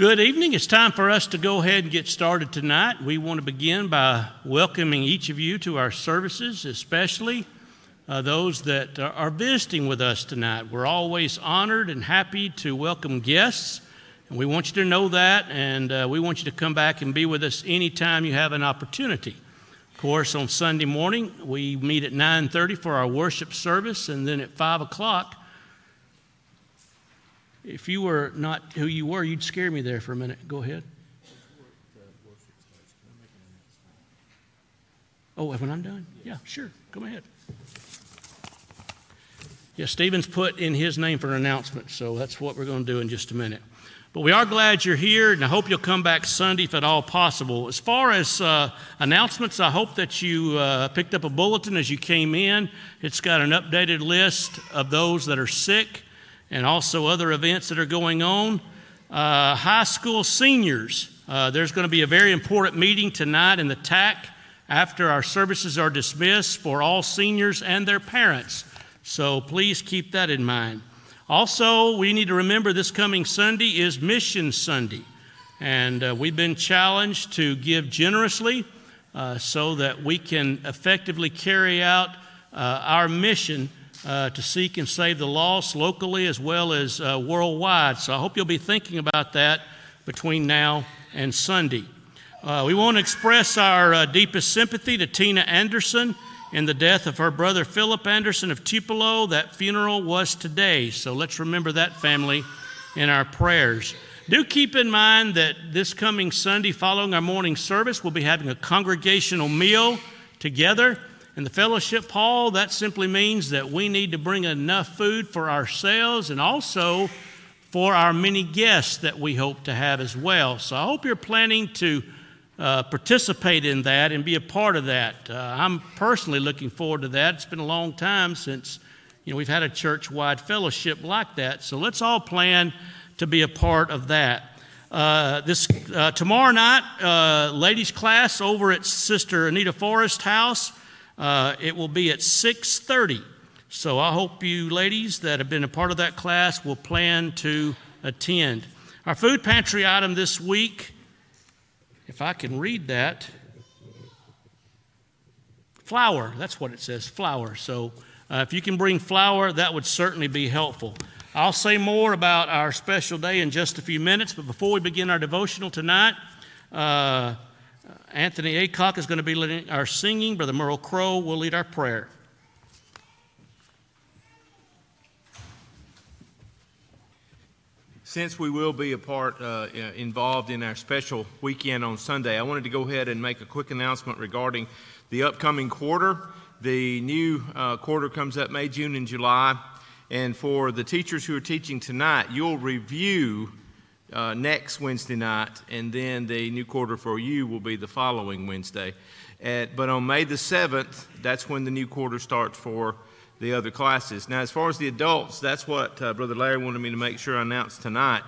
Good evening. It's time for us to go ahead and get started tonight. We want to begin by welcoming each of you to our services, especially uh, those that are visiting with us tonight. We're always honored and happy to welcome guests, and we want you to know that, and uh, we want you to come back and be with us anytime you have an opportunity. Of course, on Sunday morning we meet at 9:30 for our worship service, and then at 5 o'clock if you were not who you were, you'd scare me there for a minute. Go ahead. Oh, when I'm done? Yeah, sure. Come ahead. Yeah, Stephen's put in his name for an announcement, so that's what we're going to do in just a minute. But we are glad you're here, and I hope you'll come back Sunday if at all possible. As far as uh, announcements, I hope that you uh, picked up a bulletin as you came in. It's got an updated list of those that are sick and also other events that are going on. Uh, high school seniors, uh, there's going to be a very important meeting tonight in the TAC after our services are dismissed for all seniors and their parents. So please keep that in mind. Also, we need to remember this coming Sunday is Mission Sunday. And uh, we've been challenged to give generously uh, so that we can effectively carry out uh, our mission uh, to seek and save the lost locally as well as uh, worldwide. So I hope you'll be thinking about that between now and Sunday. Uh, we want to express our uh, deepest sympathy to Tina Anderson in the death of her brother Philip Anderson of Tupelo. That funeral was today, so let's remember that family in our prayers. Do keep in mind that this coming Sunday, following our morning service, we'll be having a congregational meal together. In the fellowship hall, that simply means that we need to bring enough food for ourselves and also for our many guests that we hope to have as well. So I hope you're planning to uh, participate in that and be a part of that. Uh, I'm personally looking forward to that. It's been a long time since you know we've had a church-wide fellowship like that. So let's all plan to be a part of that. Uh, this uh, tomorrow night, uh, ladies' class over at Sister Anita Forrest House. Uh, it will be at 6:30. So I hope you ladies that have been a part of that class will plan to attend. Our food pantry item this week, if I can read that, flour. That's what it says, flour. So uh, if you can bring flour, that would certainly be helpful. I'll say more about our special day in just a few minutes, but before we begin our devotional tonight, uh, Anthony Acock is going to be leading our singing. Brother Merle Crow will lead our prayer. Since we will be a part uh, involved in our special weekend on Sunday, I wanted to go ahead and make a quick announcement regarding the upcoming quarter. The new uh, quarter comes up May, June, and July. And for the teachers who are teaching tonight, you'll review uh, next Wednesday night, and then the new quarter for you will be the following Wednesday. At, but on May the 7th, that's when the new quarter starts for the other classes. Now, as far as the adults, that's what uh, Brother Larry wanted me to make sure I announced tonight.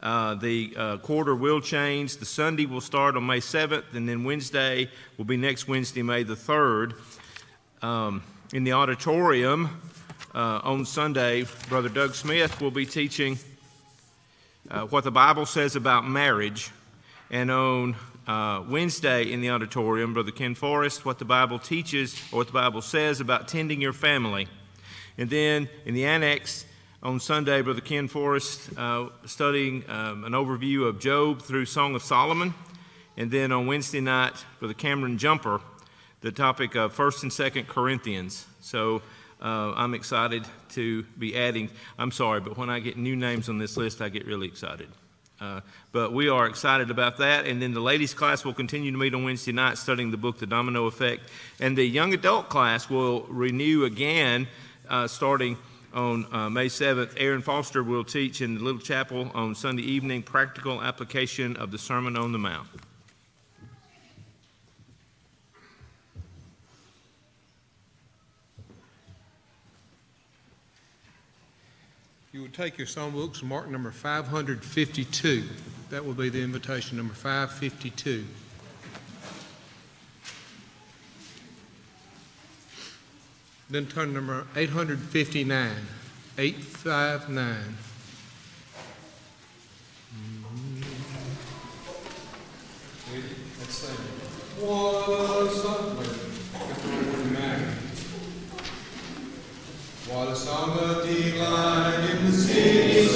Uh, the uh, quarter will change. The Sunday will start on May 7th, and then Wednesday will be next Wednesday, May the 3rd. Um, in the auditorium uh, on Sunday, Brother Doug Smith will be teaching uh, what the Bible says about marriage. And on uh, Wednesday in the auditorium, Brother Ken Forrest, what the Bible teaches or what the Bible says about tending your family. And then in the annex on Sunday, Brother Ken Forrest uh, studying um, an overview of Job through Song of Solomon. And then on Wednesday night, Brother Cameron Jumper, the topic of First and Second Corinthians. So uh, I'm excited to be adding. I'm sorry, but when I get new names on this list, I get really excited. Uh, but we are excited about that. And then the ladies' class will continue to meet on Wednesday night studying the book, The Domino Effect. And the young adult class will renew again uh, starting on uh, May 7th. Aaron Foster will teach in the Little Chapel on Sunday evening practical application of the Sermon on the Mount. You would take your songbooks and mark number 552. That will be the invitation, number 552. Then turn number 859. 859. Let's mm-hmm. was A song of delight in the city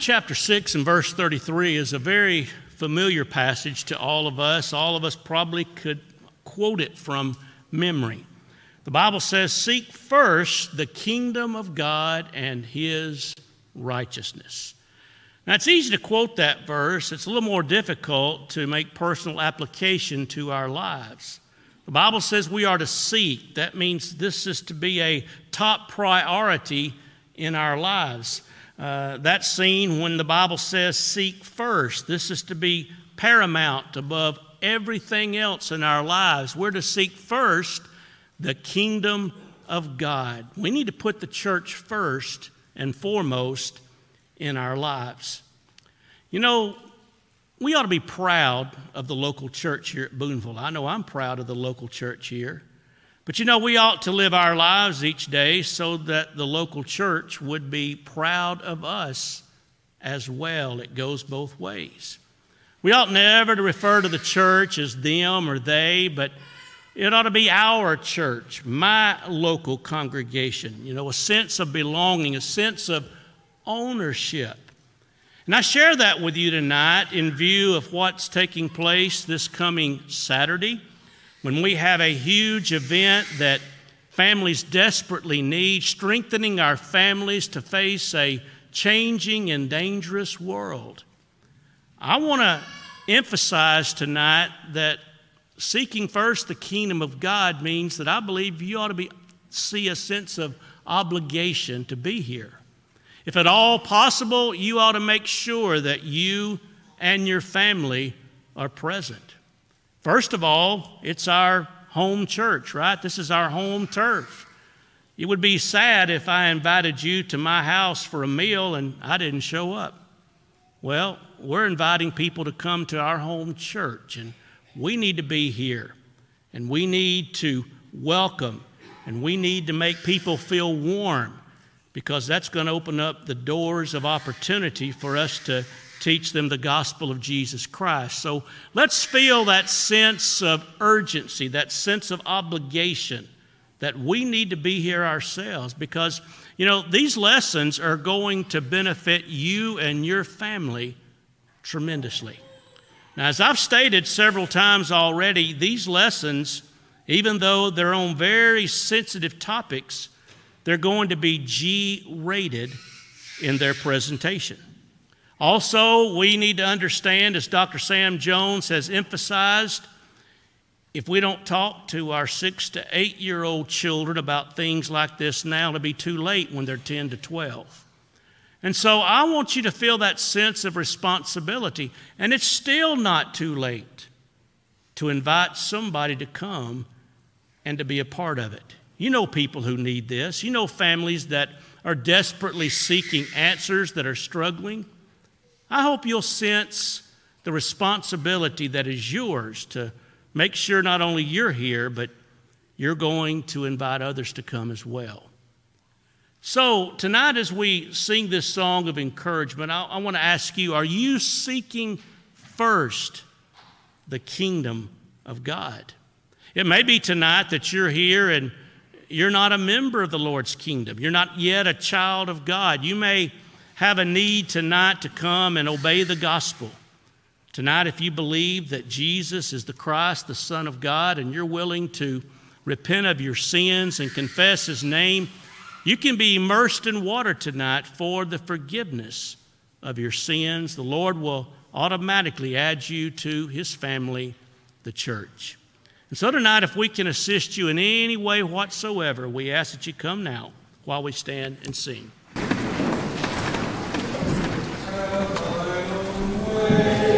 chapter 6 and verse 33 is a very familiar passage to all of us. All of us probably could quote it from memory. The Bible says, Seek first the kingdom of God and his righteousness. Now, it's easy to quote that verse, it's a little more difficult to make personal application to our lives. The Bible says we are to seek. That means this is to be a top priority in our lives. Uh, that's seen when the Bible says seek first. This is to be paramount above everything else in our lives. We're to seek first the kingdom of God. We need to put the church first and foremost in our lives. You know, we ought to be proud of the local church here at Boonville. I know I'm proud of the local church here. But you know, we ought to live our lives each day so that the local church would be proud of us as well. It goes both ways. We ought never to refer to the church as them or they, but it ought to be our church, my local congregation. You know, a sense of belonging, a sense of ownership. And I share that with you tonight in view of what's taking place this coming Saturday when we have a huge event that families desperately need, strengthening our families to face a changing and dangerous world. I want to emphasize tonight that seeking first the kingdom of God means that I believe you ought to be, see a sense of obligation to be here. If at all possible, you ought to make sure that you and your family are present. First of all, it's our home church, right? This is our home turf. It would be sad if I invited you to my house for a meal and I didn't show up. Well, we're inviting people to come to our home church, and we need to be here, and we need to welcome, and we need to make people feel warm because that's going to open up the doors of opportunity for us to teach them the gospel of Jesus Christ. So let's feel that sense of urgency, that sense of obligation that we need to be here ourselves because, you know, these lessons are going to benefit you and your family tremendously. Now, as I've stated several times already, these lessons, even though they're on very sensitive topics, they're going to be G rated in their presentation. Also, we need to understand, as Dr. Sam Jones has emphasized, if we don't talk to our six to eight year old children about things like this now, it'll be too late when they're 10 to 12. And so I want you to feel that sense of responsibility. And it's still not too late to invite somebody to come and to be a part of it. You know people who need this, you know families that are desperately seeking answers that are struggling. I hope you'll sense the responsibility that is yours to make sure not only you're here, but you're going to invite others to come as well. So, tonight, as we sing this song of encouragement, I, I want to ask you are you seeking first the kingdom of God? It may be tonight that you're here and you're not a member of the Lord's kingdom. You're not yet a child of God. You may have a need tonight to come and obey the gospel. Tonight, if you believe that Jesus is the Christ, the Son of God, and you're willing to repent of your sins and confess His name, you can be immersed in water tonight for the forgiveness of your sins. The Lord will automatically add you to His family, the church. And so tonight, if we can assist you in any way whatsoever, we ask that you come now while we stand and sing. Trained,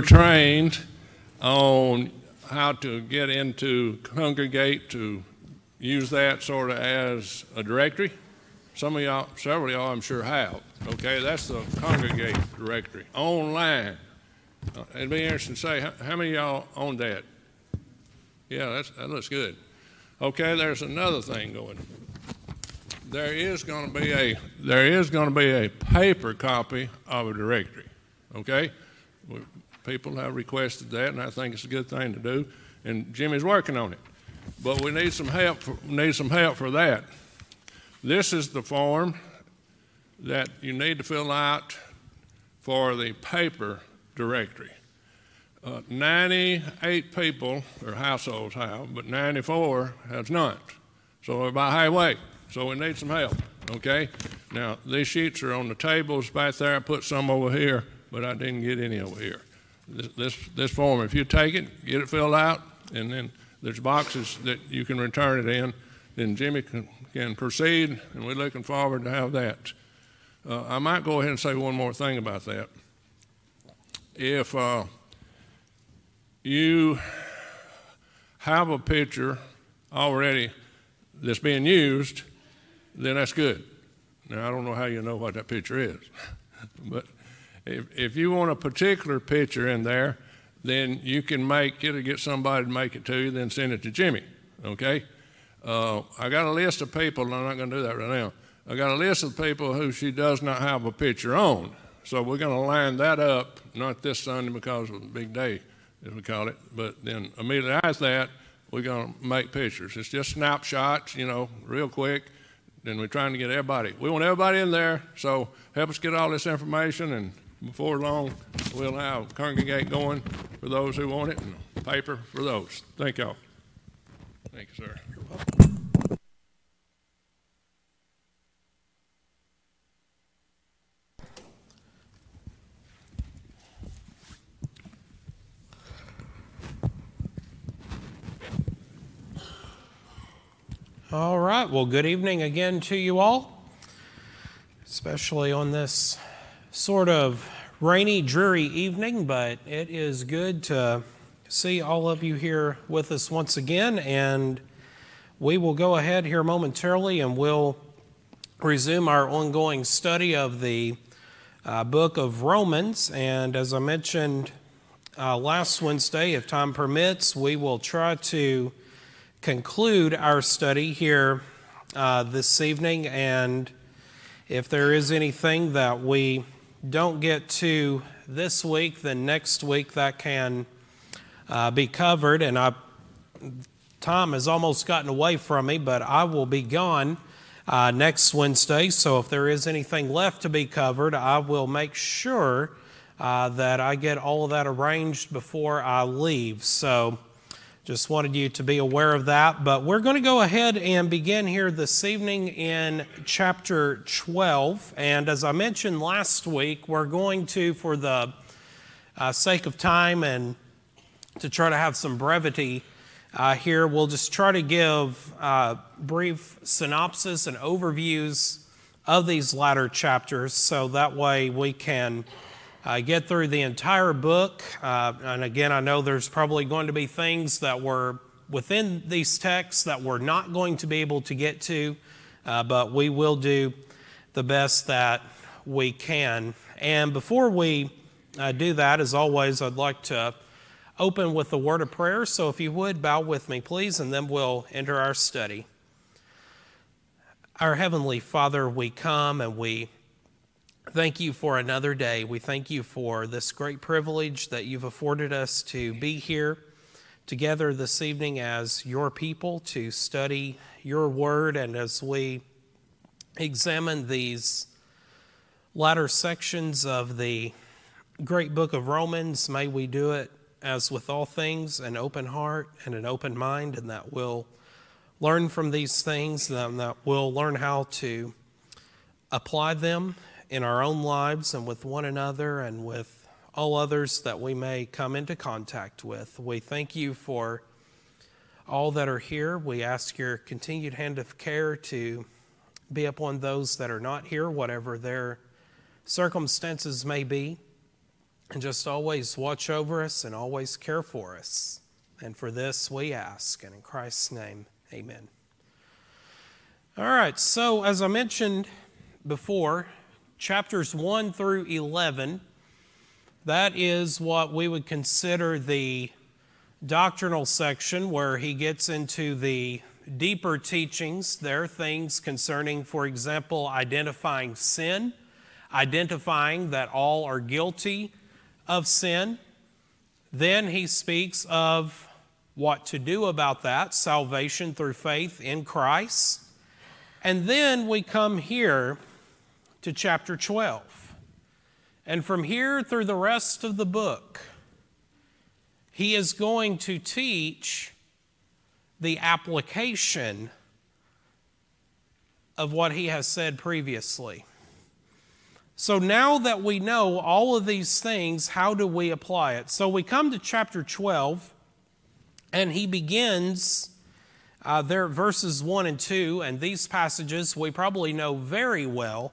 were trained on how to get into Congregate to use that sort of as a directory. Some of y'all, several of y'all, I'm sure have. Okay, that's the Congregate directory online. Uh, it'd be interesting to say how, how many of y'all own that. Yeah, that looks good. Okay, there's another thing going. There is going to be a there is going to be a paper copy of a directory. Okay, people have requested that, and I think it's a good thing to do. And Jimmy's working on it, but we need some help. For, need some help for that. This is the form that you need to fill out for the paper directory. Uh, 98 people or households have, but 94 has none. So we're about halfway. So we need some help. Okay. Now these sheets are on the tables back there. I put some over here, but I didn't get any over here. This this, this form, if you take it, get it filled out, and then there's boxes that you can return it in. Then Jimmy can, can proceed, and we're looking forward to have that. Uh, I might go ahead and say one more thing about that. If uh, you have a picture already that's being used, then that's good. Now, I don't know how you know what that picture is, but if, if you want a particular picture in there, then you can make it or get somebody to make it to you, then send it to Jimmy, okay? Uh, I got a list of people, and I'm not going to do that right now. I got a list of people who she does not have a picture on. So we're going to line that up, not this Sunday because of the big day, as we call it, but then immediately after that, we're going to make pictures. It's just snapshots, you know, real quick. Then we're trying to get everybody. We want everybody in there, so help us get all this information, and before long, we'll have Congregate going for those who want it and paper for those. Thank y'all. Thank you, sir. You're welcome. All right. Well, good evening again to you all, especially on this sort of rainy, dreary evening, but it is good to see all of you here with us once again. And we will go ahead here momentarily and we'll resume our ongoing study of the uh, book of Romans. And as I mentioned uh, last Wednesday, if time permits, we will try to conclude our study here uh, this evening. And if there is anything that we don't get to this week, then next week that can uh, be covered. And I, time has almost gotten away from me, but I will be gone uh, next Wednesday. So if there is anything left to be covered, I will make sure uh, that I get all of that arranged before I leave. So just wanted you to be aware of that. But we're going to go ahead and begin here this evening in chapter 12. And as I mentioned last week, we're going to, for the uh, sake of time and to try to have some brevity uh, here, we'll just try to give uh, brief synopsis and overviews of these latter chapters so that way we can uh, get through the entire book. Uh, and again, I know there's probably going to be things that were within these texts that we're not going to be able to get to, uh, but we will do the best that we can. And before we uh, do that, as always, I'd like to open with a word of prayer. So if you would, bow with me, please, and then we'll enter our study. Our Heavenly Father, we come and we Thank you for another day. We thank you for this great privilege that you've afforded us to be here together this evening as your people to study your word. And as we examine these latter sections of the great book of Romans, may we do it as with all things, an open heart and an open mind, and that we'll learn from these things, and that we'll learn how to apply them in our own lives and with one another and with all others that we may come into contact with. We thank you for all that are here. We ask your continued hand of care to be upon those that are not here, whatever their circumstances may be. and just always watch over us and always care for us. And for this we ask, and in Christ's name, amen. All right, so as I mentioned before, chapters 1 through 11, that is what we would consider the doctrinal section where he gets into the deeper teachings. There are things concerning, for example, identifying sin, identifying that all are guilty of sin. Then he speaks of what to do about that salvation through faith in Christ. And then we come here to chapter 12. And from here through the rest of the book, he is going to teach the application of what he has said previously. So now that we know all of these things, how do we apply it? So we come to chapter 12, and he begins uh, there verses 1 and 2, and these passages we probably know very well.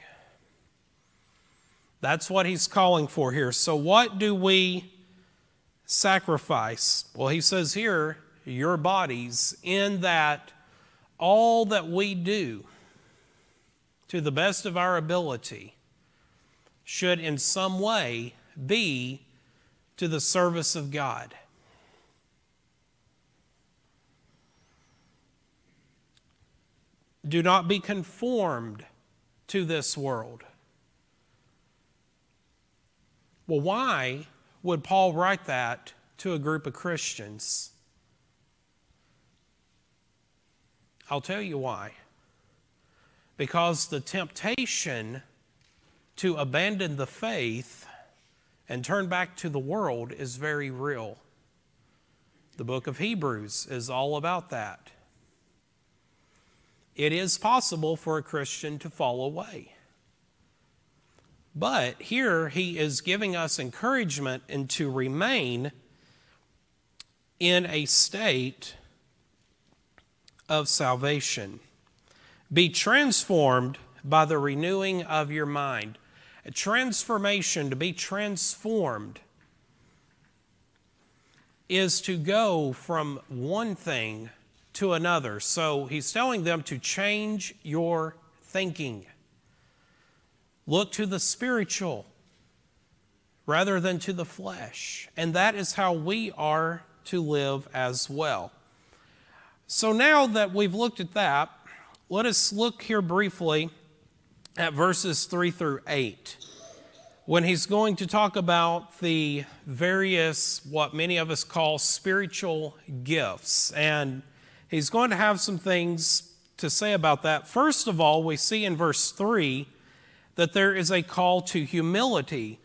That's what he's calling for here. So, what do we sacrifice? Well, he says here, your bodies, in that all that we do to the best of our ability, should in some way be to the service of God. Do not be conformed to this world. Well, why would Paul write that to a group of Christians? I'll tell you why because the temptation to abandon the faith and turn back to the world is very real. The book of Hebrews is all about that. It is possible for a Christian to fall away. But here he is giving us encouragement and to remain in a state of salvation. Be transformed by the renewing of your mind. A transformation, to be transformed, is to go from one thing to another. So he's telling them to change your thinking. Look to the spiritual rather than to the flesh. And that is how we are to live as well. So now that we've looked at that, let us look here briefly at verses 3 through 8 when he's going to talk about the various, what many of us call spiritual gifts. And he's going to have some things to say about that. First of all, we see in verse 3 that there is a call to humility,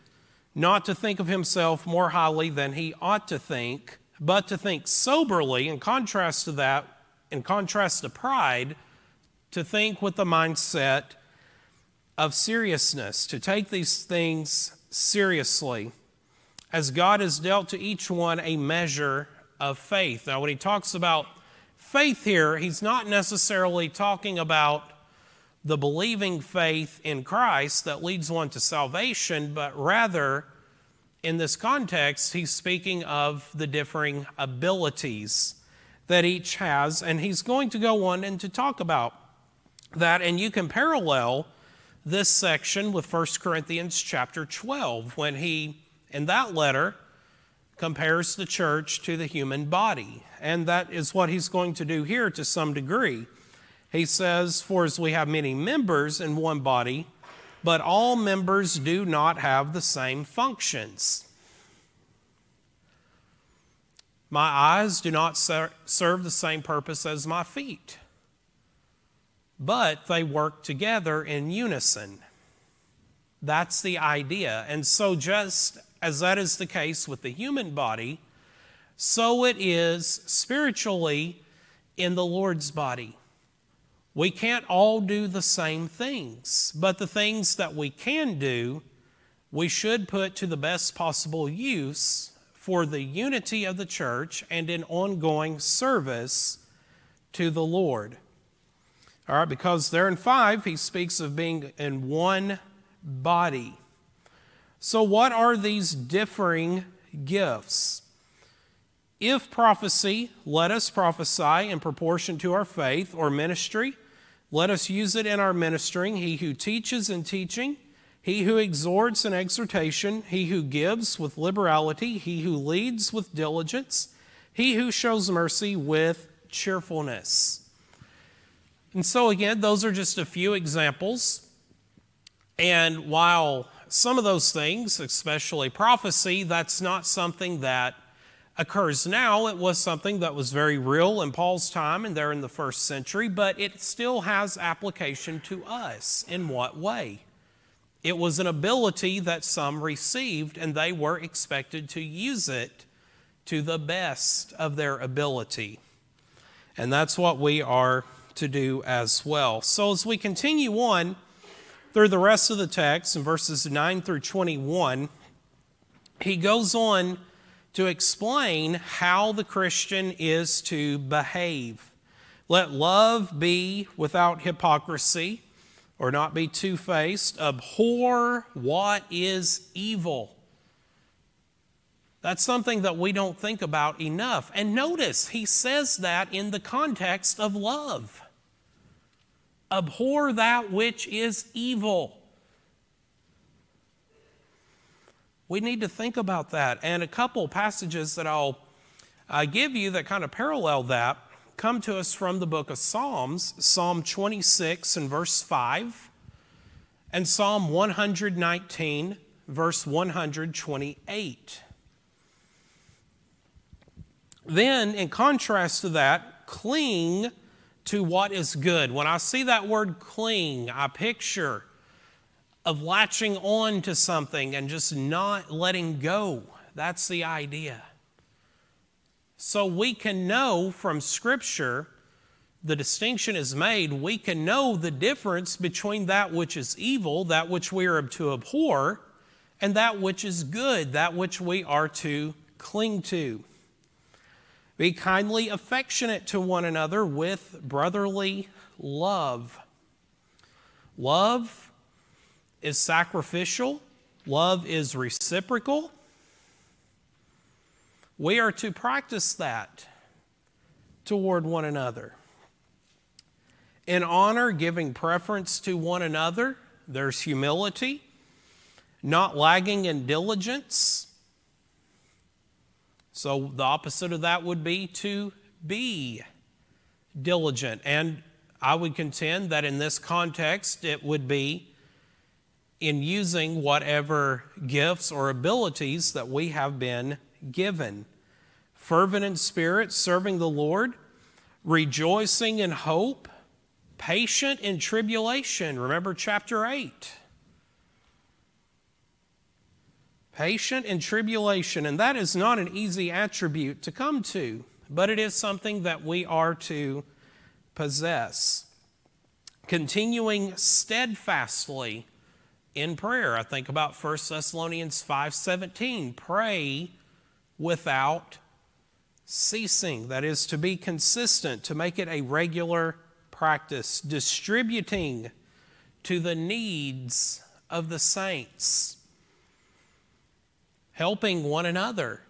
not to think of himself more highly than he ought to think, but to think soberly. In contrast to that, in contrast to pride, to think with the mindset of seriousness, to take these things seriously, as God has dealt to each one a measure of faith. Now, when he talks about faith here, he's not necessarily talking about the believing faith in Christ that leads one to salvation, but rather, in this context, he's speaking of the differing abilities that each has, and he's going to go on and to talk about that, and you can parallel this section with 1 Corinthians chapter 12 when he, in that letter, compares the church to the human body. And that is what he's going to do here to some degree. He says, For as we have many members in one body, but all members do not have the same functions. My eyes do not ser- serve the same purpose as my feet but they work together in unison. That's the idea. And so, just as that is the case with the human body, so it is spiritually in the Lord's body. We can't all do the same things, but the things that we can do, we should put to the best possible use for the unity of the church and in ongoing service to the Lord. All right, because there in five, he speaks of being in one body. So, what are these differing gifts? If prophecy, let us prophesy in proportion to our faith or ministry. Let us use it in our ministering. He who teaches in teaching, he who exhorts in exhortation, he who gives with liberality, he who leads with diligence, he who shows mercy with cheerfulness. And so, again, those are just a few examples. And while some of those things, especially prophecy, that's not something that occurs now. It was something that was very real in Paul's time and there in the first century, but it still has application to us. In what way? It was an ability that some received, and they were expected to use it to the best of their ability. And that's what we are to do as well. So, as we continue on through the rest of the text in verses 9 through 21, he goes on to explain how the Christian is to behave. Let love be without hypocrisy or not be two faced. Abhor what is evil. That's something that we don't think about enough. And notice, he says that in the context of love. Abhor that which is evil. We need to think about that. And a couple passages that I'll uh, give you that kind of parallel that come to us from the book of Psalms Psalm 26 and verse 5, and Psalm 119, verse 128. Then, in contrast to that, cling to what is good. When I see that word cling, I picture of latching on to something and just not letting go. That's the idea. So we can know from Scripture, the distinction is made, we can know the difference between that which is evil, that which we are to abhor, and that which is good, that which we are to cling to. Be kindly affectionate to one another with brotherly love. Love is sacrificial, love is reciprocal. We are to practice that toward one another. In honor, giving preference to one another, there's humility, not lagging in diligence. So, the opposite of that would be to be diligent. And I would contend that in this context, it would be in using whatever gifts or abilities that we have been given. Fervent in spirit, serving the Lord, rejoicing in hope, patient in tribulation. Remember chapter 8. Patient in tribulation. And that is not an easy attribute to come to, but it is something that we are to possess. Continuing steadfastly in prayer. I think about 1 Thessalonians 5:17, pray without ceasing. That is to be consistent, to make it a regular practice, distributing to the needs of the saints, helping one another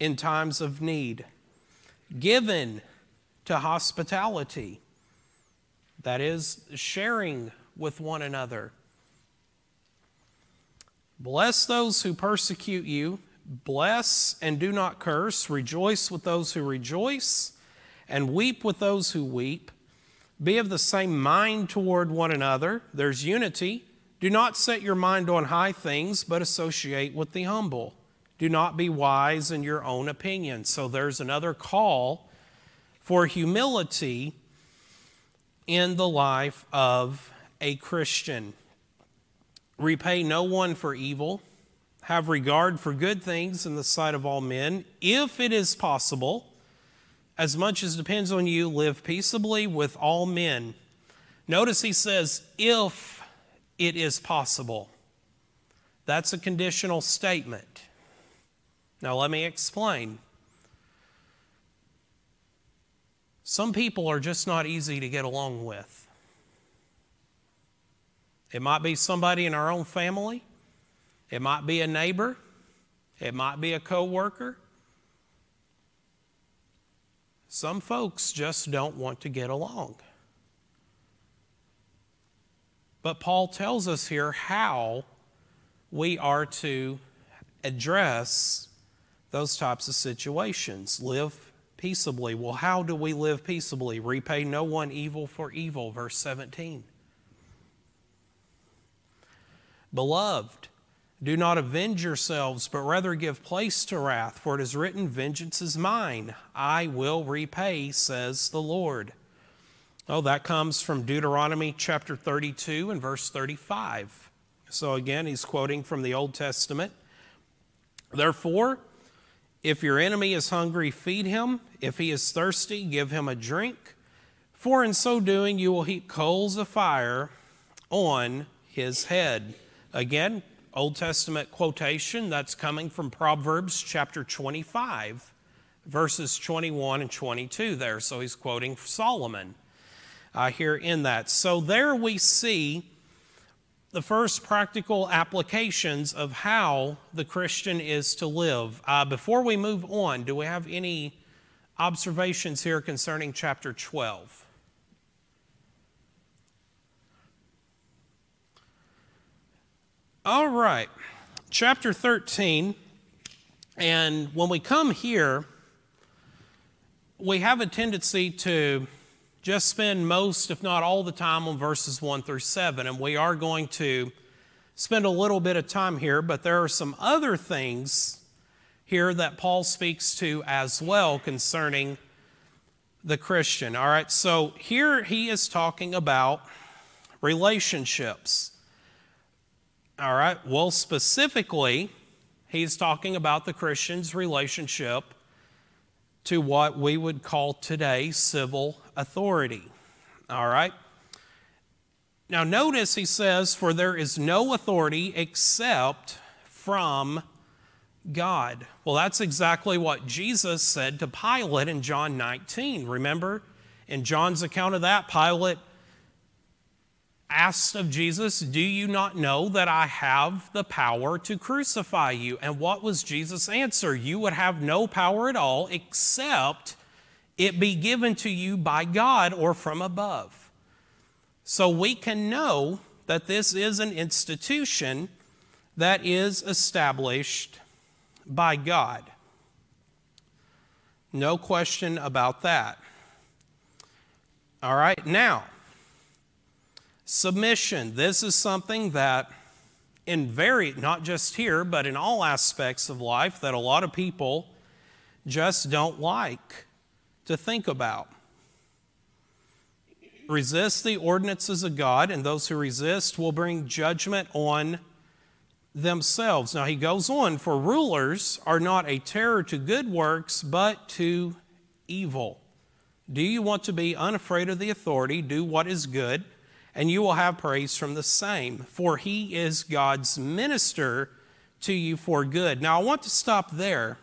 in times of need, given to hospitality. That is sharing with one another Bless those who persecute you. Bless and do not curse. Rejoice with those who rejoice, and weep with those who weep. Be of the same mind toward one another. There's unity. Do not set your mind on high things, but associate with the humble. Do not be wise in your own opinion. So there's another call for humility in the life of a Christian. Repay no one for evil have regard for good things in the sight of all men, if it is possible, as much as depends on you, live peaceably with all men. Notice he says, if it is possible. That's a conditional statement. Now, let me explain. Some people are just not easy to get along with. It might be somebody in our own family, it might be a neighbor, it might be a coworker. Some folks just don't want to get along. But Paul tells us here how we are to address those types of situations. Live peaceably. Well, how do we live peaceably? Repay no one evil for evil, verse 17. Beloved, do not avenge yourselves, but rather give place to wrath, for it is written, Vengeance is mine, I will repay, says the Lord. Oh, that comes from Deuteronomy chapter 32 and verse 35. So again, he's quoting from the Old Testament. Therefore, if your enemy is hungry, feed him. If he is thirsty, give him a drink. For in so doing, you will heap coals of fire on his head. Again, Old Testament quotation that's coming from Proverbs chapter 25, verses 21 and 22 there. So he's quoting Solomon uh, here in that. So there we see the first practical applications of how the Christian is to live. Uh, before we move on, do we have any observations here concerning chapter 12? All right, chapter 13. And when we come here, we have a tendency to just spend most, if not all the time on verses 1 through 7. And we are going to spend a little bit of time here, but there are some other things here that Paul speaks to as well concerning the Christian. All right, so here he is talking about relationships. All right, well, specifically, he's talking about the Christian's relationship to what we would call today civil authority. All right? Now, notice he says, For there is no authority except from God. Well, that's exactly what Jesus said to Pilate in John 19. Remember, in John's account of that, Pilate asked of Jesus, Do you not know that I have the power to crucify you? And what was Jesus' answer? You would have no power at all except it be given to you by God or from above. So we can know that this is an institution that is established by God. No question about that. All right, now, submission. This is something that, in very, not just here, but in all aspects of life, that a lot of people just don't like to think about. Resist the ordinances of God, and those who resist will bring judgment on themselves. Now he goes on, for rulers are not a terror to good works, but to evil. Do you want to be unafraid of the authority? Do what is good, and you will have praise from the same, for he is God's minister to you for good. Now I want to stop there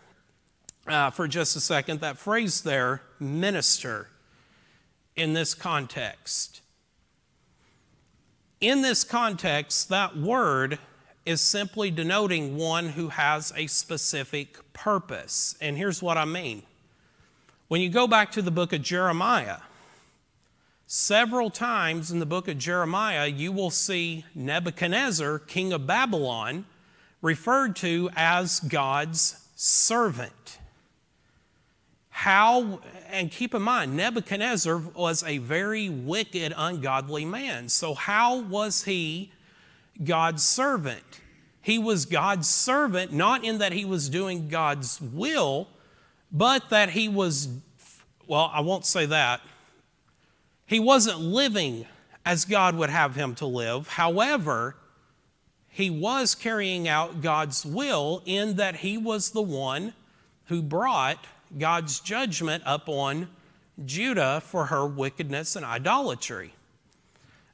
uh, for just a second. That phrase there, minister, in this context. In this context, that word is simply denoting one who has a specific purpose. And here's what I mean. When you go back to the book of Jeremiah, several times in the book of Jeremiah, you will see Nebuchadnezzar, king of Babylon, referred to as God's servant how, and keep in mind, Nebuchadnezzar was a very wicked, ungodly man. So, how was he God's servant? He was God's servant, not in that he was doing God's will, but that he was, well, I won't say that. He wasn't living as God would have him to live. However, he was carrying out God's will in that he was the one who brought God's judgment upon Judah for her wickedness and idolatry.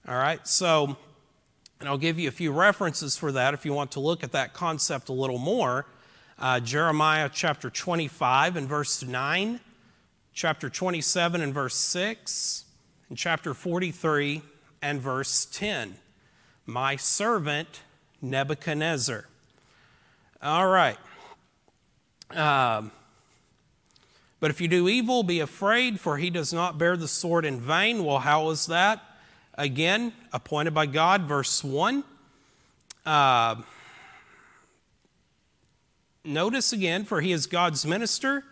All right, so, and I'll give you a few references for that if you want to look at that concept a little more. Uh, Jeremiah chapter 25 and verse 9, chapter 27 and verse 6, and chapter 43 and verse 10. My servant Nebuchadnezzar. All right. Um, but if you do evil, be afraid, for he does not bear the sword in vain. Well, how is that? Again, appointed by God, verse 1. Uh, notice again, for he is God's minister,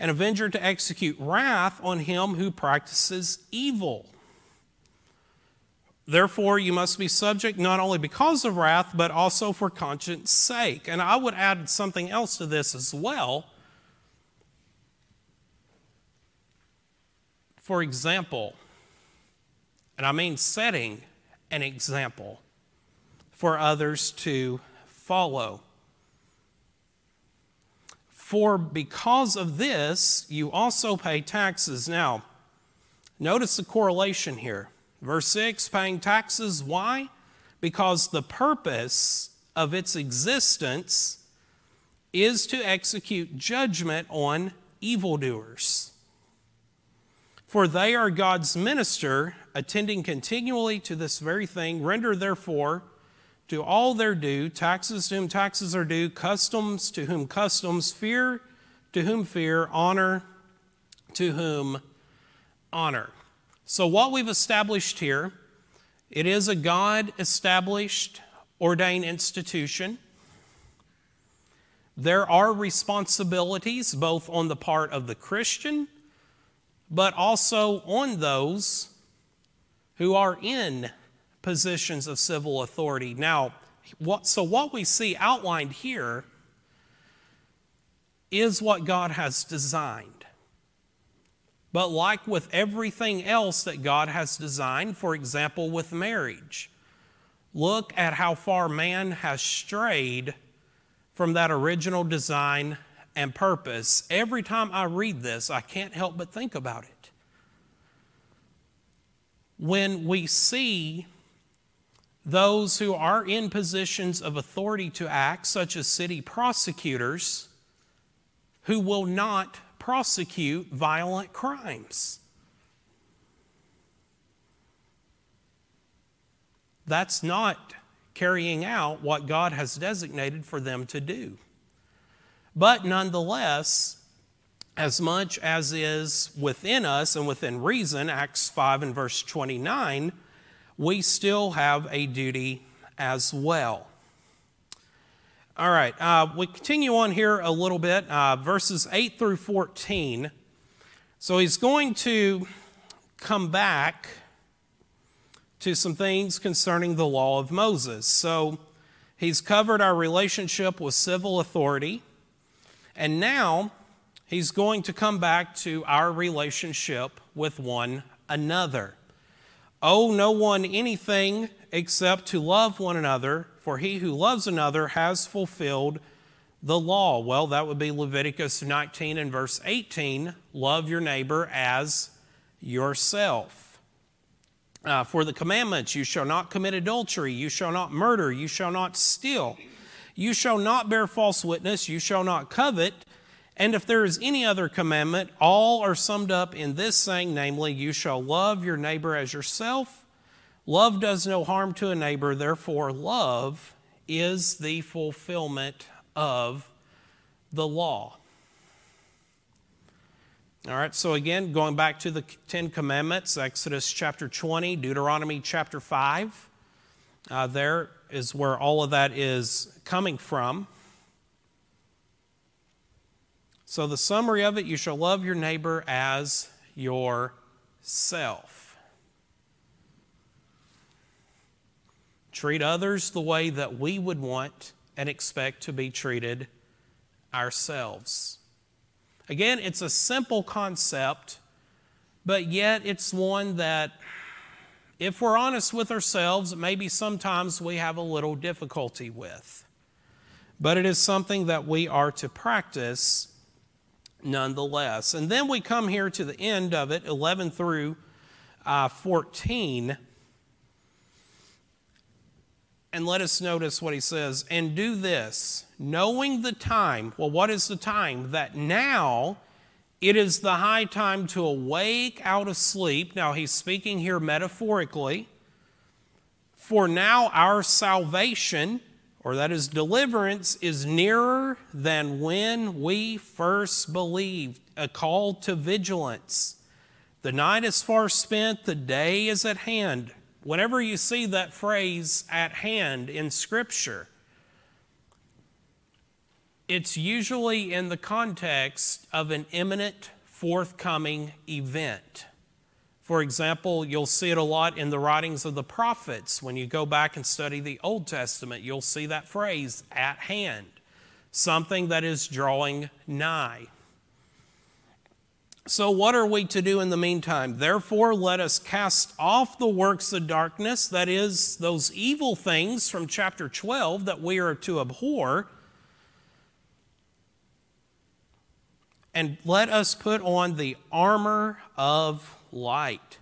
an avenger to execute wrath on him who practices evil. Therefore, you must be subject not only because of wrath, but also for conscience sake. And I would add something else to this as well. For example, and I mean setting an example for others to follow. For because of this, you also pay taxes. Now, notice the correlation here. Verse 6 paying taxes, why? Because the purpose of its existence is to execute judgment on evildoers. For they are God's minister, attending continually to this very thing. Render therefore to all their due, taxes to whom taxes are due, customs to whom customs, fear to whom fear, honor to whom honor. So, what we've established here, it is a God established, ordained institution. There are responsibilities both on the part of the Christian but also on those who are in positions of civil authority. Now, what, so what we see outlined here is what God has designed. But like with everything else that God has designed, for example, with marriage, look at how far man has strayed from that original design and purpose. Every time I read this, I can't help but think about it. When we see those who are in positions of authority to act, such as city prosecutors, who will not prosecute violent crimes. That's not carrying out what God has designated for them to do. But nonetheless, as much as is within us and within reason, Acts 5 and verse 29, we still have a duty as well. All right, uh, we continue on here a little bit, uh, verses 8 through 14. So he's going to come back to some things concerning the law of Moses. So he's covered our relationship with civil authority. And now he's going to come back to our relationship with one another. Owe no one anything except to love one another, for he who loves another has fulfilled the law. Well, that would be Leviticus 19 and verse 18 love your neighbor as yourself. Uh, for the commandments, you shall not commit adultery, you shall not murder, you shall not steal. You shall not bear false witness, you shall not covet. And if there is any other commandment, all are summed up in this saying, namely, you shall love your neighbor as yourself. Love does no harm to a neighbor, therefore, love is the fulfillment of the law. All right, so again, going back to the Ten Commandments, Exodus chapter 20, Deuteronomy chapter 5, uh, there is where all of that is coming from. So, the summary of it you shall love your neighbor as yourself. Treat others the way that we would want and expect to be treated ourselves. Again, it's a simple concept, but yet it's one that if we're honest with ourselves, maybe sometimes we have a little difficulty with. But it is something that we are to practice nonetheless. And then we come here to the end of it, 11 through uh, 14. And let us notice what he says. And do this, knowing the time. Well, what is the time? That now it is the high time to awake out of sleep. Now, he's speaking here metaphorically. For now, our salvation, or that his deliverance, is nearer than when we first believed. A call to vigilance. The night is far spent, the day is at hand. Whenever you see that phrase at hand in Scripture, it's usually in the context of an imminent, forthcoming event. For example, you'll see it a lot in the writings of the prophets. When you go back and study the Old Testament, you'll see that phrase, at hand, something that is drawing nigh. So, what are we to do in the meantime? Therefore, let us cast off the works of darkness, that is, those evil things from chapter 12 that we are to abhor and let us put on the armor of light.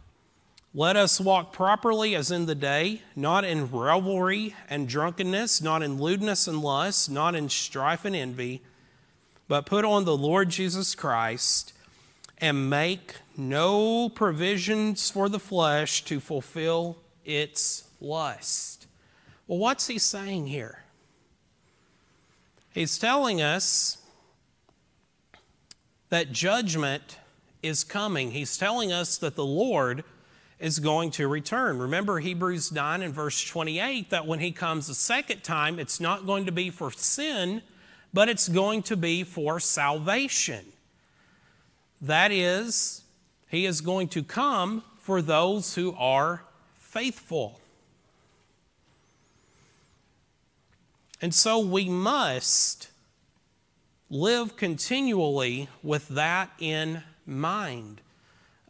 Let us walk properly as in the day, not in revelry and drunkenness, not in lewdness and lust, not in strife and envy, but put on the Lord Jesus Christ and make no provisions for the flesh to fulfill its lust. Well, what's he saying here? He's telling us that judgment is coming. He's telling us that the Lord is going to return. Remember Hebrews 9 and verse 28 that when he comes a second time, it's not going to be for sin, but it's going to be for salvation. That is, he is going to come for those who are faithful. And so we must live continually with that in mind.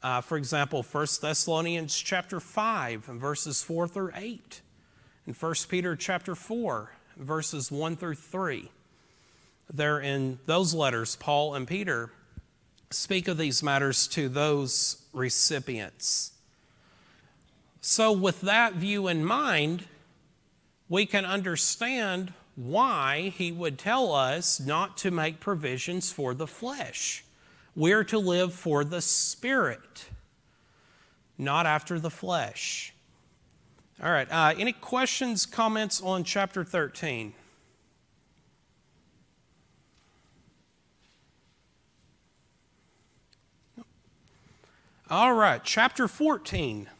Uh, for example, 1 Thessalonians chapter 5 and verses 4 through 8, and 1 Peter chapter 4 verses 1 through 3. There in those letters, Paul and Peter speak of these matters to those recipients. So, with that view in mind, we can understand why he would tell us not to make provisions for the flesh. We're to live for the Spirit, not after the flesh. All right, uh, any questions, comments on chapter 13? All right, chapter 14.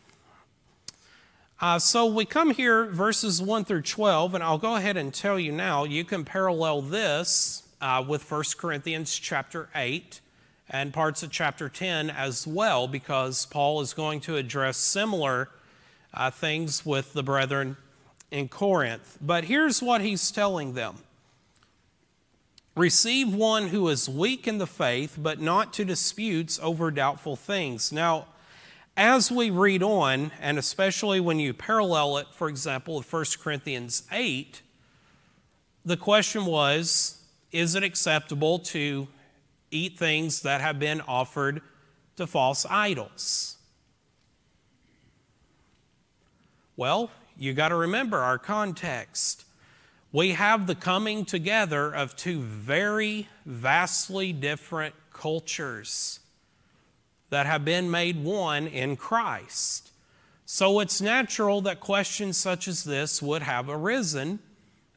Uh, so we come here, verses 1 through 12, and I'll go ahead and tell you now. You can parallel this uh, with 1 Corinthians chapter 8 and parts of chapter 10 as well, because Paul is going to address similar uh, things with the brethren in Corinth. But here's what he's telling them Receive one who is weak in the faith, but not to disputes over doubtful things. Now, as we read on, and especially when you parallel it, for example, with 1 Corinthians 8, the question was is it acceptable to eat things that have been offered to false idols? Well, you got to remember our context. We have the coming together of two very vastly different cultures that have been made one in Christ. So it's natural that questions such as this would have arisen.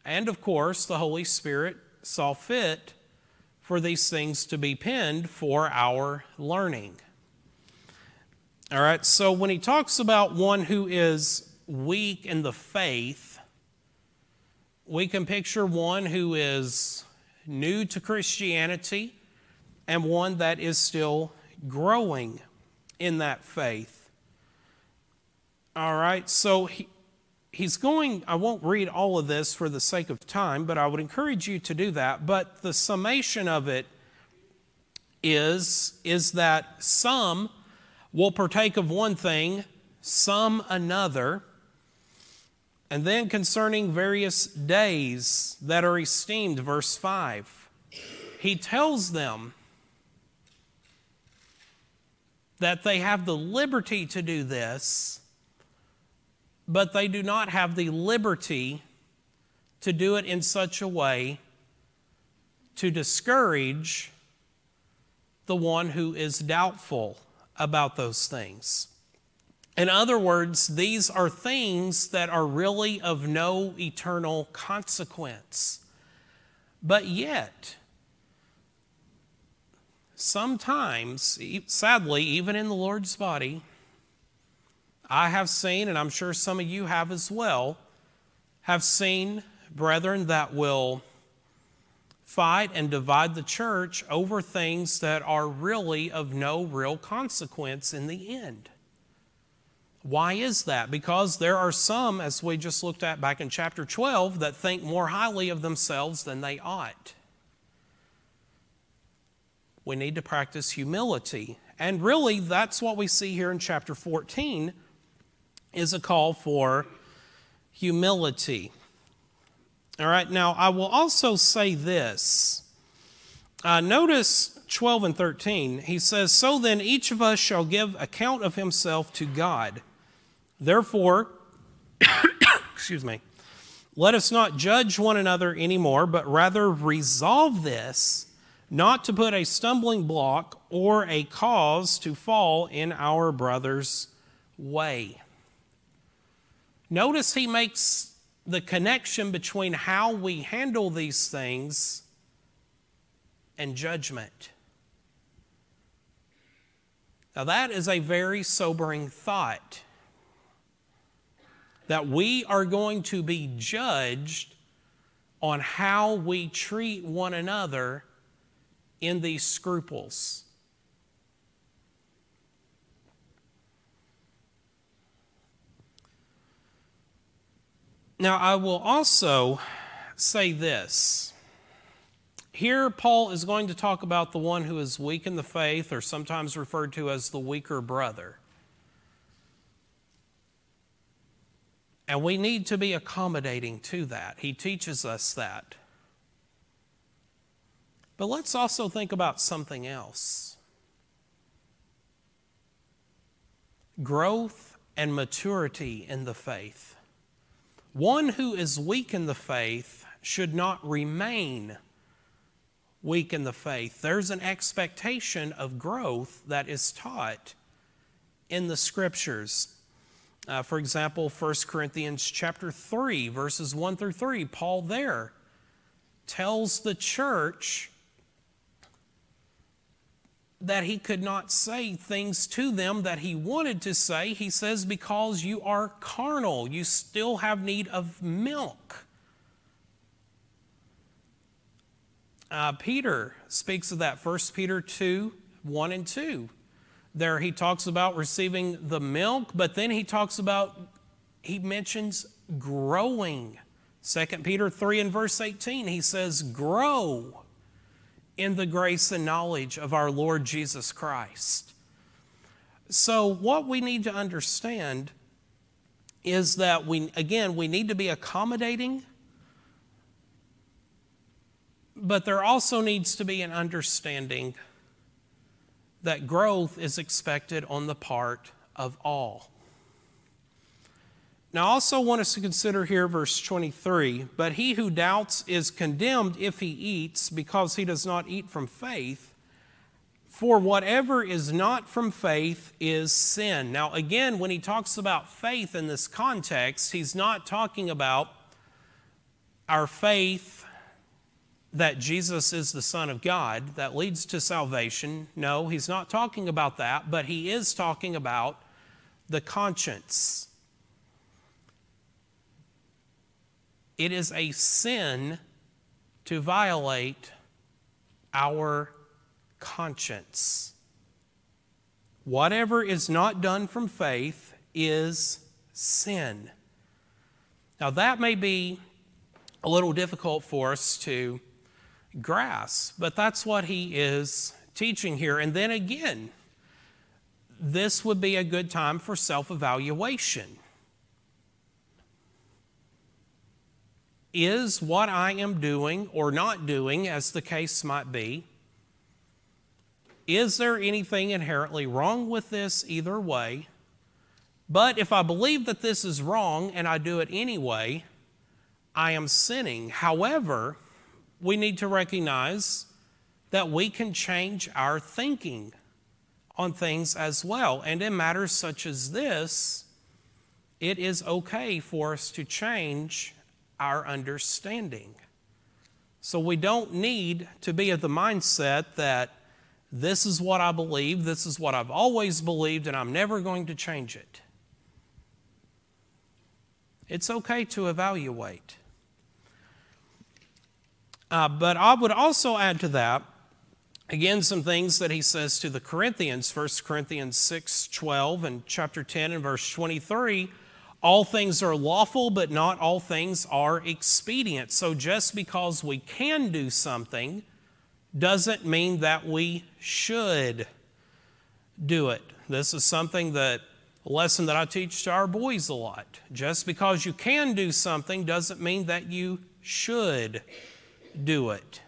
And of course, the Holy Spirit saw fit for these things to be penned for our learning. All right, so when he talks about one who is weak in the faith, we can picture one who is new to Christianity and one that is still growing in that faith. All right, so he, he's going, I won't read all of this for the sake of time, but I would encourage you to do that. But the summation of it is, is that some will partake of one thing some another. And then concerning various days that are esteemed, verse 5, he tells them that they have the liberty to do this, but they do not have the liberty to do it in such a way to discourage the one who is doubtful about those things. In other words, these are things that are really of no eternal consequence. But yet, sometimes, sadly, even in the Lord's body, I have seen, and I'm sure some of you have as well, have seen brethren that will fight and divide the church over things that are really of no real consequence in the end. Why is that? Because there are some, as we just looked at back in chapter 12, that think more highly of themselves than they ought. We need to practice humility. And really, that's what we see here in chapter 14 is a call for humility. All right, now I will also say this. Uh, notice 12 and 13. He says, So then each of us shall give account of himself to God. Therefore, excuse me, let us not judge one another anymore, but rather resolve this, not to put a stumbling block or a cause to fall in our brother's way. Notice he makes the connection between how we handle these things and judgment. Now, that is a very sobering thought that we are going to be judged on how we treat one another in these scruples. Now, I will also say this. Here, Paul is going to talk about the one who is weak in the faith, or sometimes referred to as the weaker brother. And we need to be accommodating to that. He teaches us that. But let's also think about something else growth and maturity in the faith. One who is weak in the faith should not remain weak in the faith. There's an expectation of growth that is taught in the scriptures. Uh, for example, 1 Corinthians chapter 3, verses 1 through 3, Paul there tells the church that he could not say things to them that he wanted to say. He says, Because you are carnal, you still have need of milk. Uh, Peter speaks of that, 1 Peter 2 1 and 2. There he talks about receiving the milk, but then he talks about, he mentions growing. 2 Peter 3 and verse 18, he says, Grow in the grace and knowledge of our Lord Jesus Christ. So, what we need to understand is that we, again, we need to be accommodating, but there also needs to be an understanding that growth is expected on the part of all. Now, I also want us to consider here verse 23 But he who doubts is condemned if he eats, because he does not eat from faith. For whatever is not from faith is sin. Now, again, when he talks about faith in this context, he's not talking about our faith that Jesus is the Son of God that leads to salvation. No, he's not talking about that, but he is talking about the conscience. It is a sin to violate our conscience. Whatever is not done from faith is sin. Now, that may be a little difficult for us to grasp. But that's what he is teaching here. And then again, this would be a good time for self evaluation. Is what I am doing or not doing, as the case might be, is there anything inherently wrong with this either way? But if I believe that this is wrong and I do it anyway, I am sinning. However, we need to recognize that we can change our thinking on things as well. And in matters such as this, it is okay for us to change our understanding. So we don't need to be of the mindset that this is what I believe, this is what I've always believed, and I'm never going to change it. It's okay to evaluate. Uh, but I would also add to that, again, some things that he says to the Corinthians, 1 Corinthians 6 12 and chapter 10 and verse 23. All things are lawful, but not all things are expedient. So just because we can do something doesn't mean that we should do it. This is something that a lesson that I teach to our boys a lot. Just because you can do something doesn't mean that you should do it.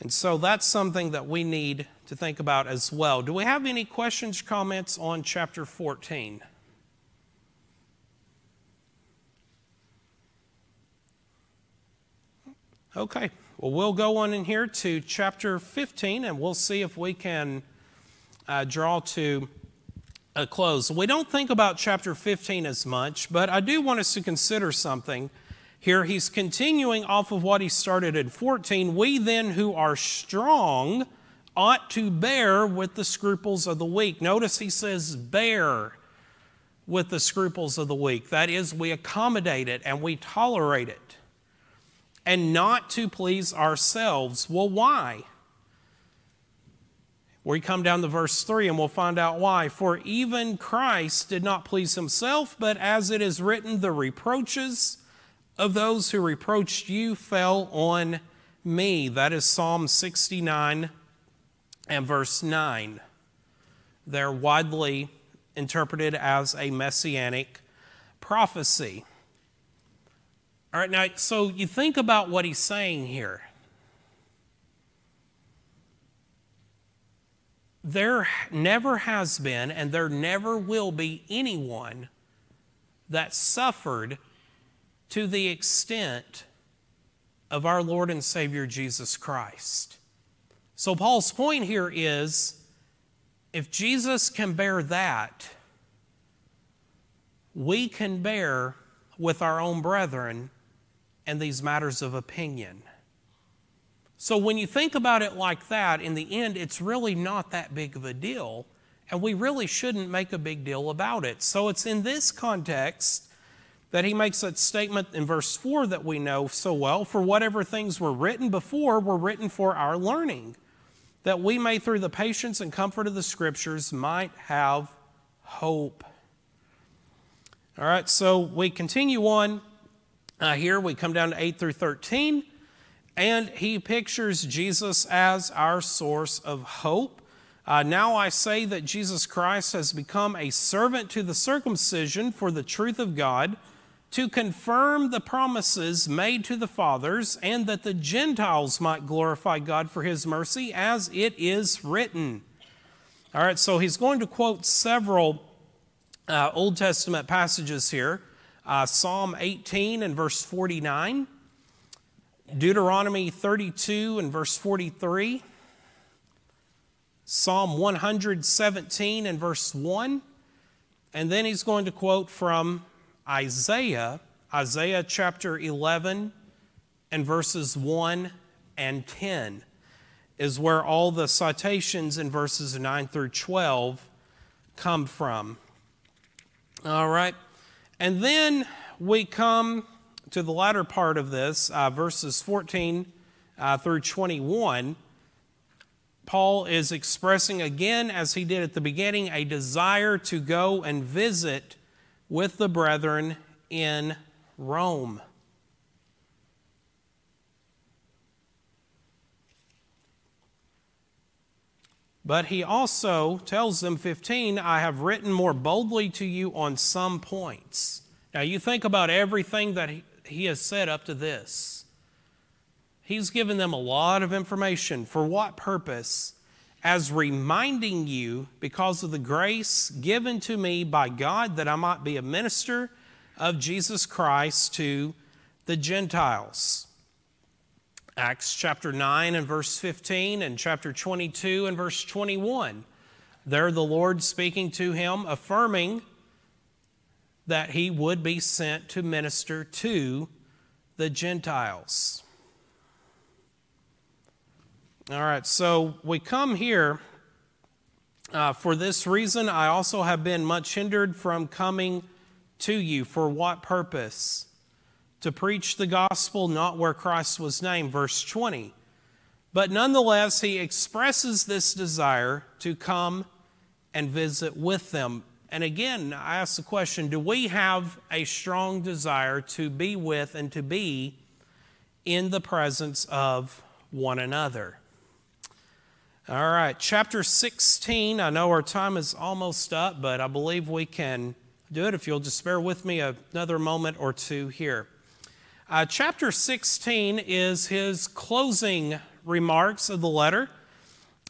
And so that's something that we need to think about as well. Do we have any questions, comments on chapter 14? Okay, well, we'll go on in here to chapter 15 and we'll see if we can uh, draw to a close. We don't think about chapter 15 as much, but I do want us to consider something here. He's continuing off of what he started in 14. We then who are strong ought to bear with the scruples of the weak. Notice he says, bear with the scruples of the weak. That is, we accommodate it and we tolerate it. And not to please ourselves. Well, why? We come down to verse 3 and we'll find out why. For even Christ did not please himself, but as it is written, the reproaches of those who reproached you fell on me. That is Psalm 69 and verse 9. They're widely interpreted as a messianic prophecy. All right, now, so you think about what he's saying here. there never has been and there never will be anyone that suffered to the extent of our Lord and Savior Jesus Christ. So, Paul's point here is if Jesus can bear that, we can bear with our own brethren and these matters of opinion. So when you think about it like that, in the end, it's really not that big of a deal, and we really shouldn't make a big deal about it. So it's in this context that he makes that statement in verse 4 that we know so well for whatever things were written before were written for our learning, that we may, through the patience and comfort of the scriptures, might have hope. All right, so we continue on uh, here. We come down to 8 through 13. And he pictures Jesus as our source of hope. Uh, now I say that Jesus Christ has become a servant to the circumcision for the truth of God, to confirm the promises made to the fathers, and that the Gentiles might glorify God for his mercy, as it is written. All right, so he's going to quote several uh, Old Testament passages here uh, Psalm 18 and verse 49. Deuteronomy 32 and verse 43, Psalm 117 and verse 1, and then he's going to quote from Isaiah, Isaiah chapter 11 and verses 1 and 10 is where all the citations in verses 9 through 12 come from. All right. And then we come to the latter part of this, uh, verses 14 uh, through 21, Paul is expressing again, as he did at the beginning, a desire to go and visit with the brethren in Rome. But he also tells them, 15, I have written more boldly to you on some points. Now, you think about everything that he, has said up to this. He's given them a lot of information. For what purpose? As reminding you, because of the grace given to me by God, that I might be a minister of Jesus Christ to the Gentiles. Acts chapter 9 and verse 15, and chapter 22 and verse 21. There, the Lord speaking to him, affirming that he would be sent to minister to the Gentiles. All right, so we come here uh, for this reason. I also have been much hindered from coming to you. For what purpose? To preach the gospel not where Christ was named. Verse 20. But nonetheless, he expresses this desire to come and visit with them. And again, I ask the question do we have a strong desire to be with and to be in the presence of one another? All right, chapter 16. I know our time is almost up, but I believe we can do it if you'll just bear with me another moment or two here. Uh, chapter 16 is his closing remarks of the letter.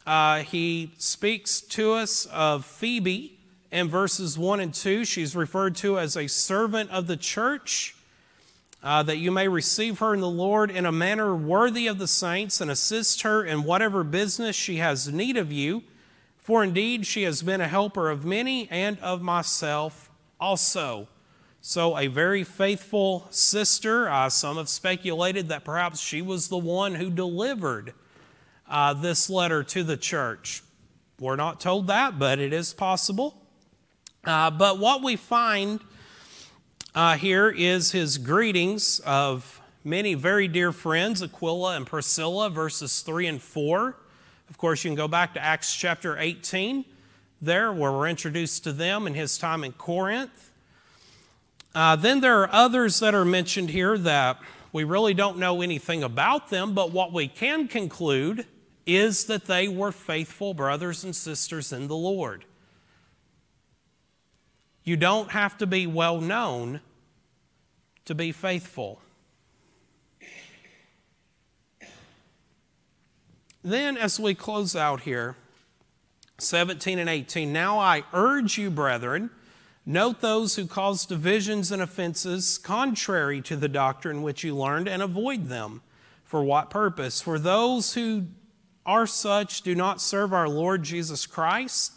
Uh, he speaks to us of Phoebe in verses 1 and 2. She's referred to as a servant of the church, uh, that you may receive her in the Lord in a manner worthy of the saints and assist her in whatever business she has need of you. For indeed she has been a helper of many and of myself also. So, a very faithful sister. Uh, some have speculated that perhaps she was the one who delivered uh, this letter to the church. We're not told that, but it is possible. Uh, but what we find uh, here is his greetings of many very dear friends, Aquila and Priscilla, verses 3 and 4. Of course, you can go back to Acts chapter 18 there, where we're introduced to them in his time in Corinth. Uh, then there are others that are mentioned here that we really don't know anything about them, but what we can conclude is that they were faithful brothers and sisters in the Lord. You don't have to be well known to be faithful. Then, as we close out here, 17 and 18. Now I urge you, brethren, note those who cause divisions and offenses contrary to the doctrine which you learned, and avoid them. For what purpose? For those who are such do not serve our Lord Jesus Christ,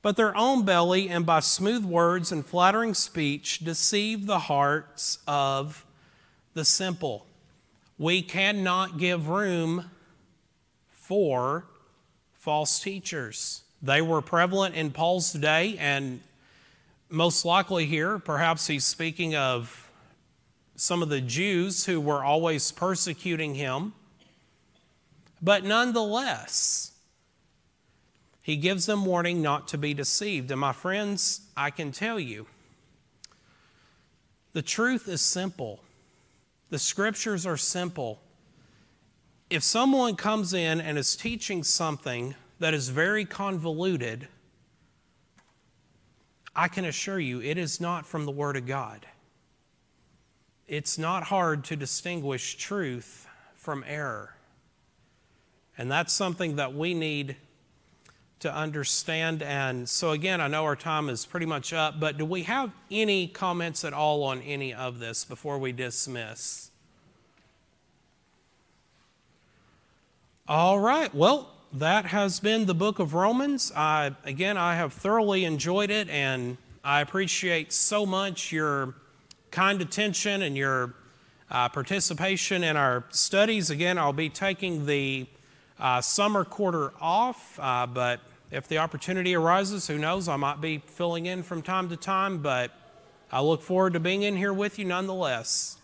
but their own belly, and by smooth words and flattering speech deceive the hearts of the simple. We cannot give room for false teachers. They were prevalent in Paul's day, and most likely here, perhaps he's speaking of some of the Jews who were always persecuting him. But nonetheless, he gives them warning not to be deceived. And my friends, I can tell you, the truth is simple. The scriptures are simple. If someone comes in and is teaching something that is very convoluted, I can assure you it is not from the Word of God. It's not hard to distinguish truth from error. And that's something that we need to understand. And so, again, I know our time is pretty much up, but do we have any comments at all on any of this before we dismiss? All right. Well, that has been the book of Romans. I, again, I have thoroughly enjoyed it, and I appreciate so much your kind attention and your uh, participation in our studies. Again, I'll be taking the uh, summer quarter off, uh, but if the opportunity arises, who knows, I might be filling in from time to time, but I look forward to being in here with you nonetheless.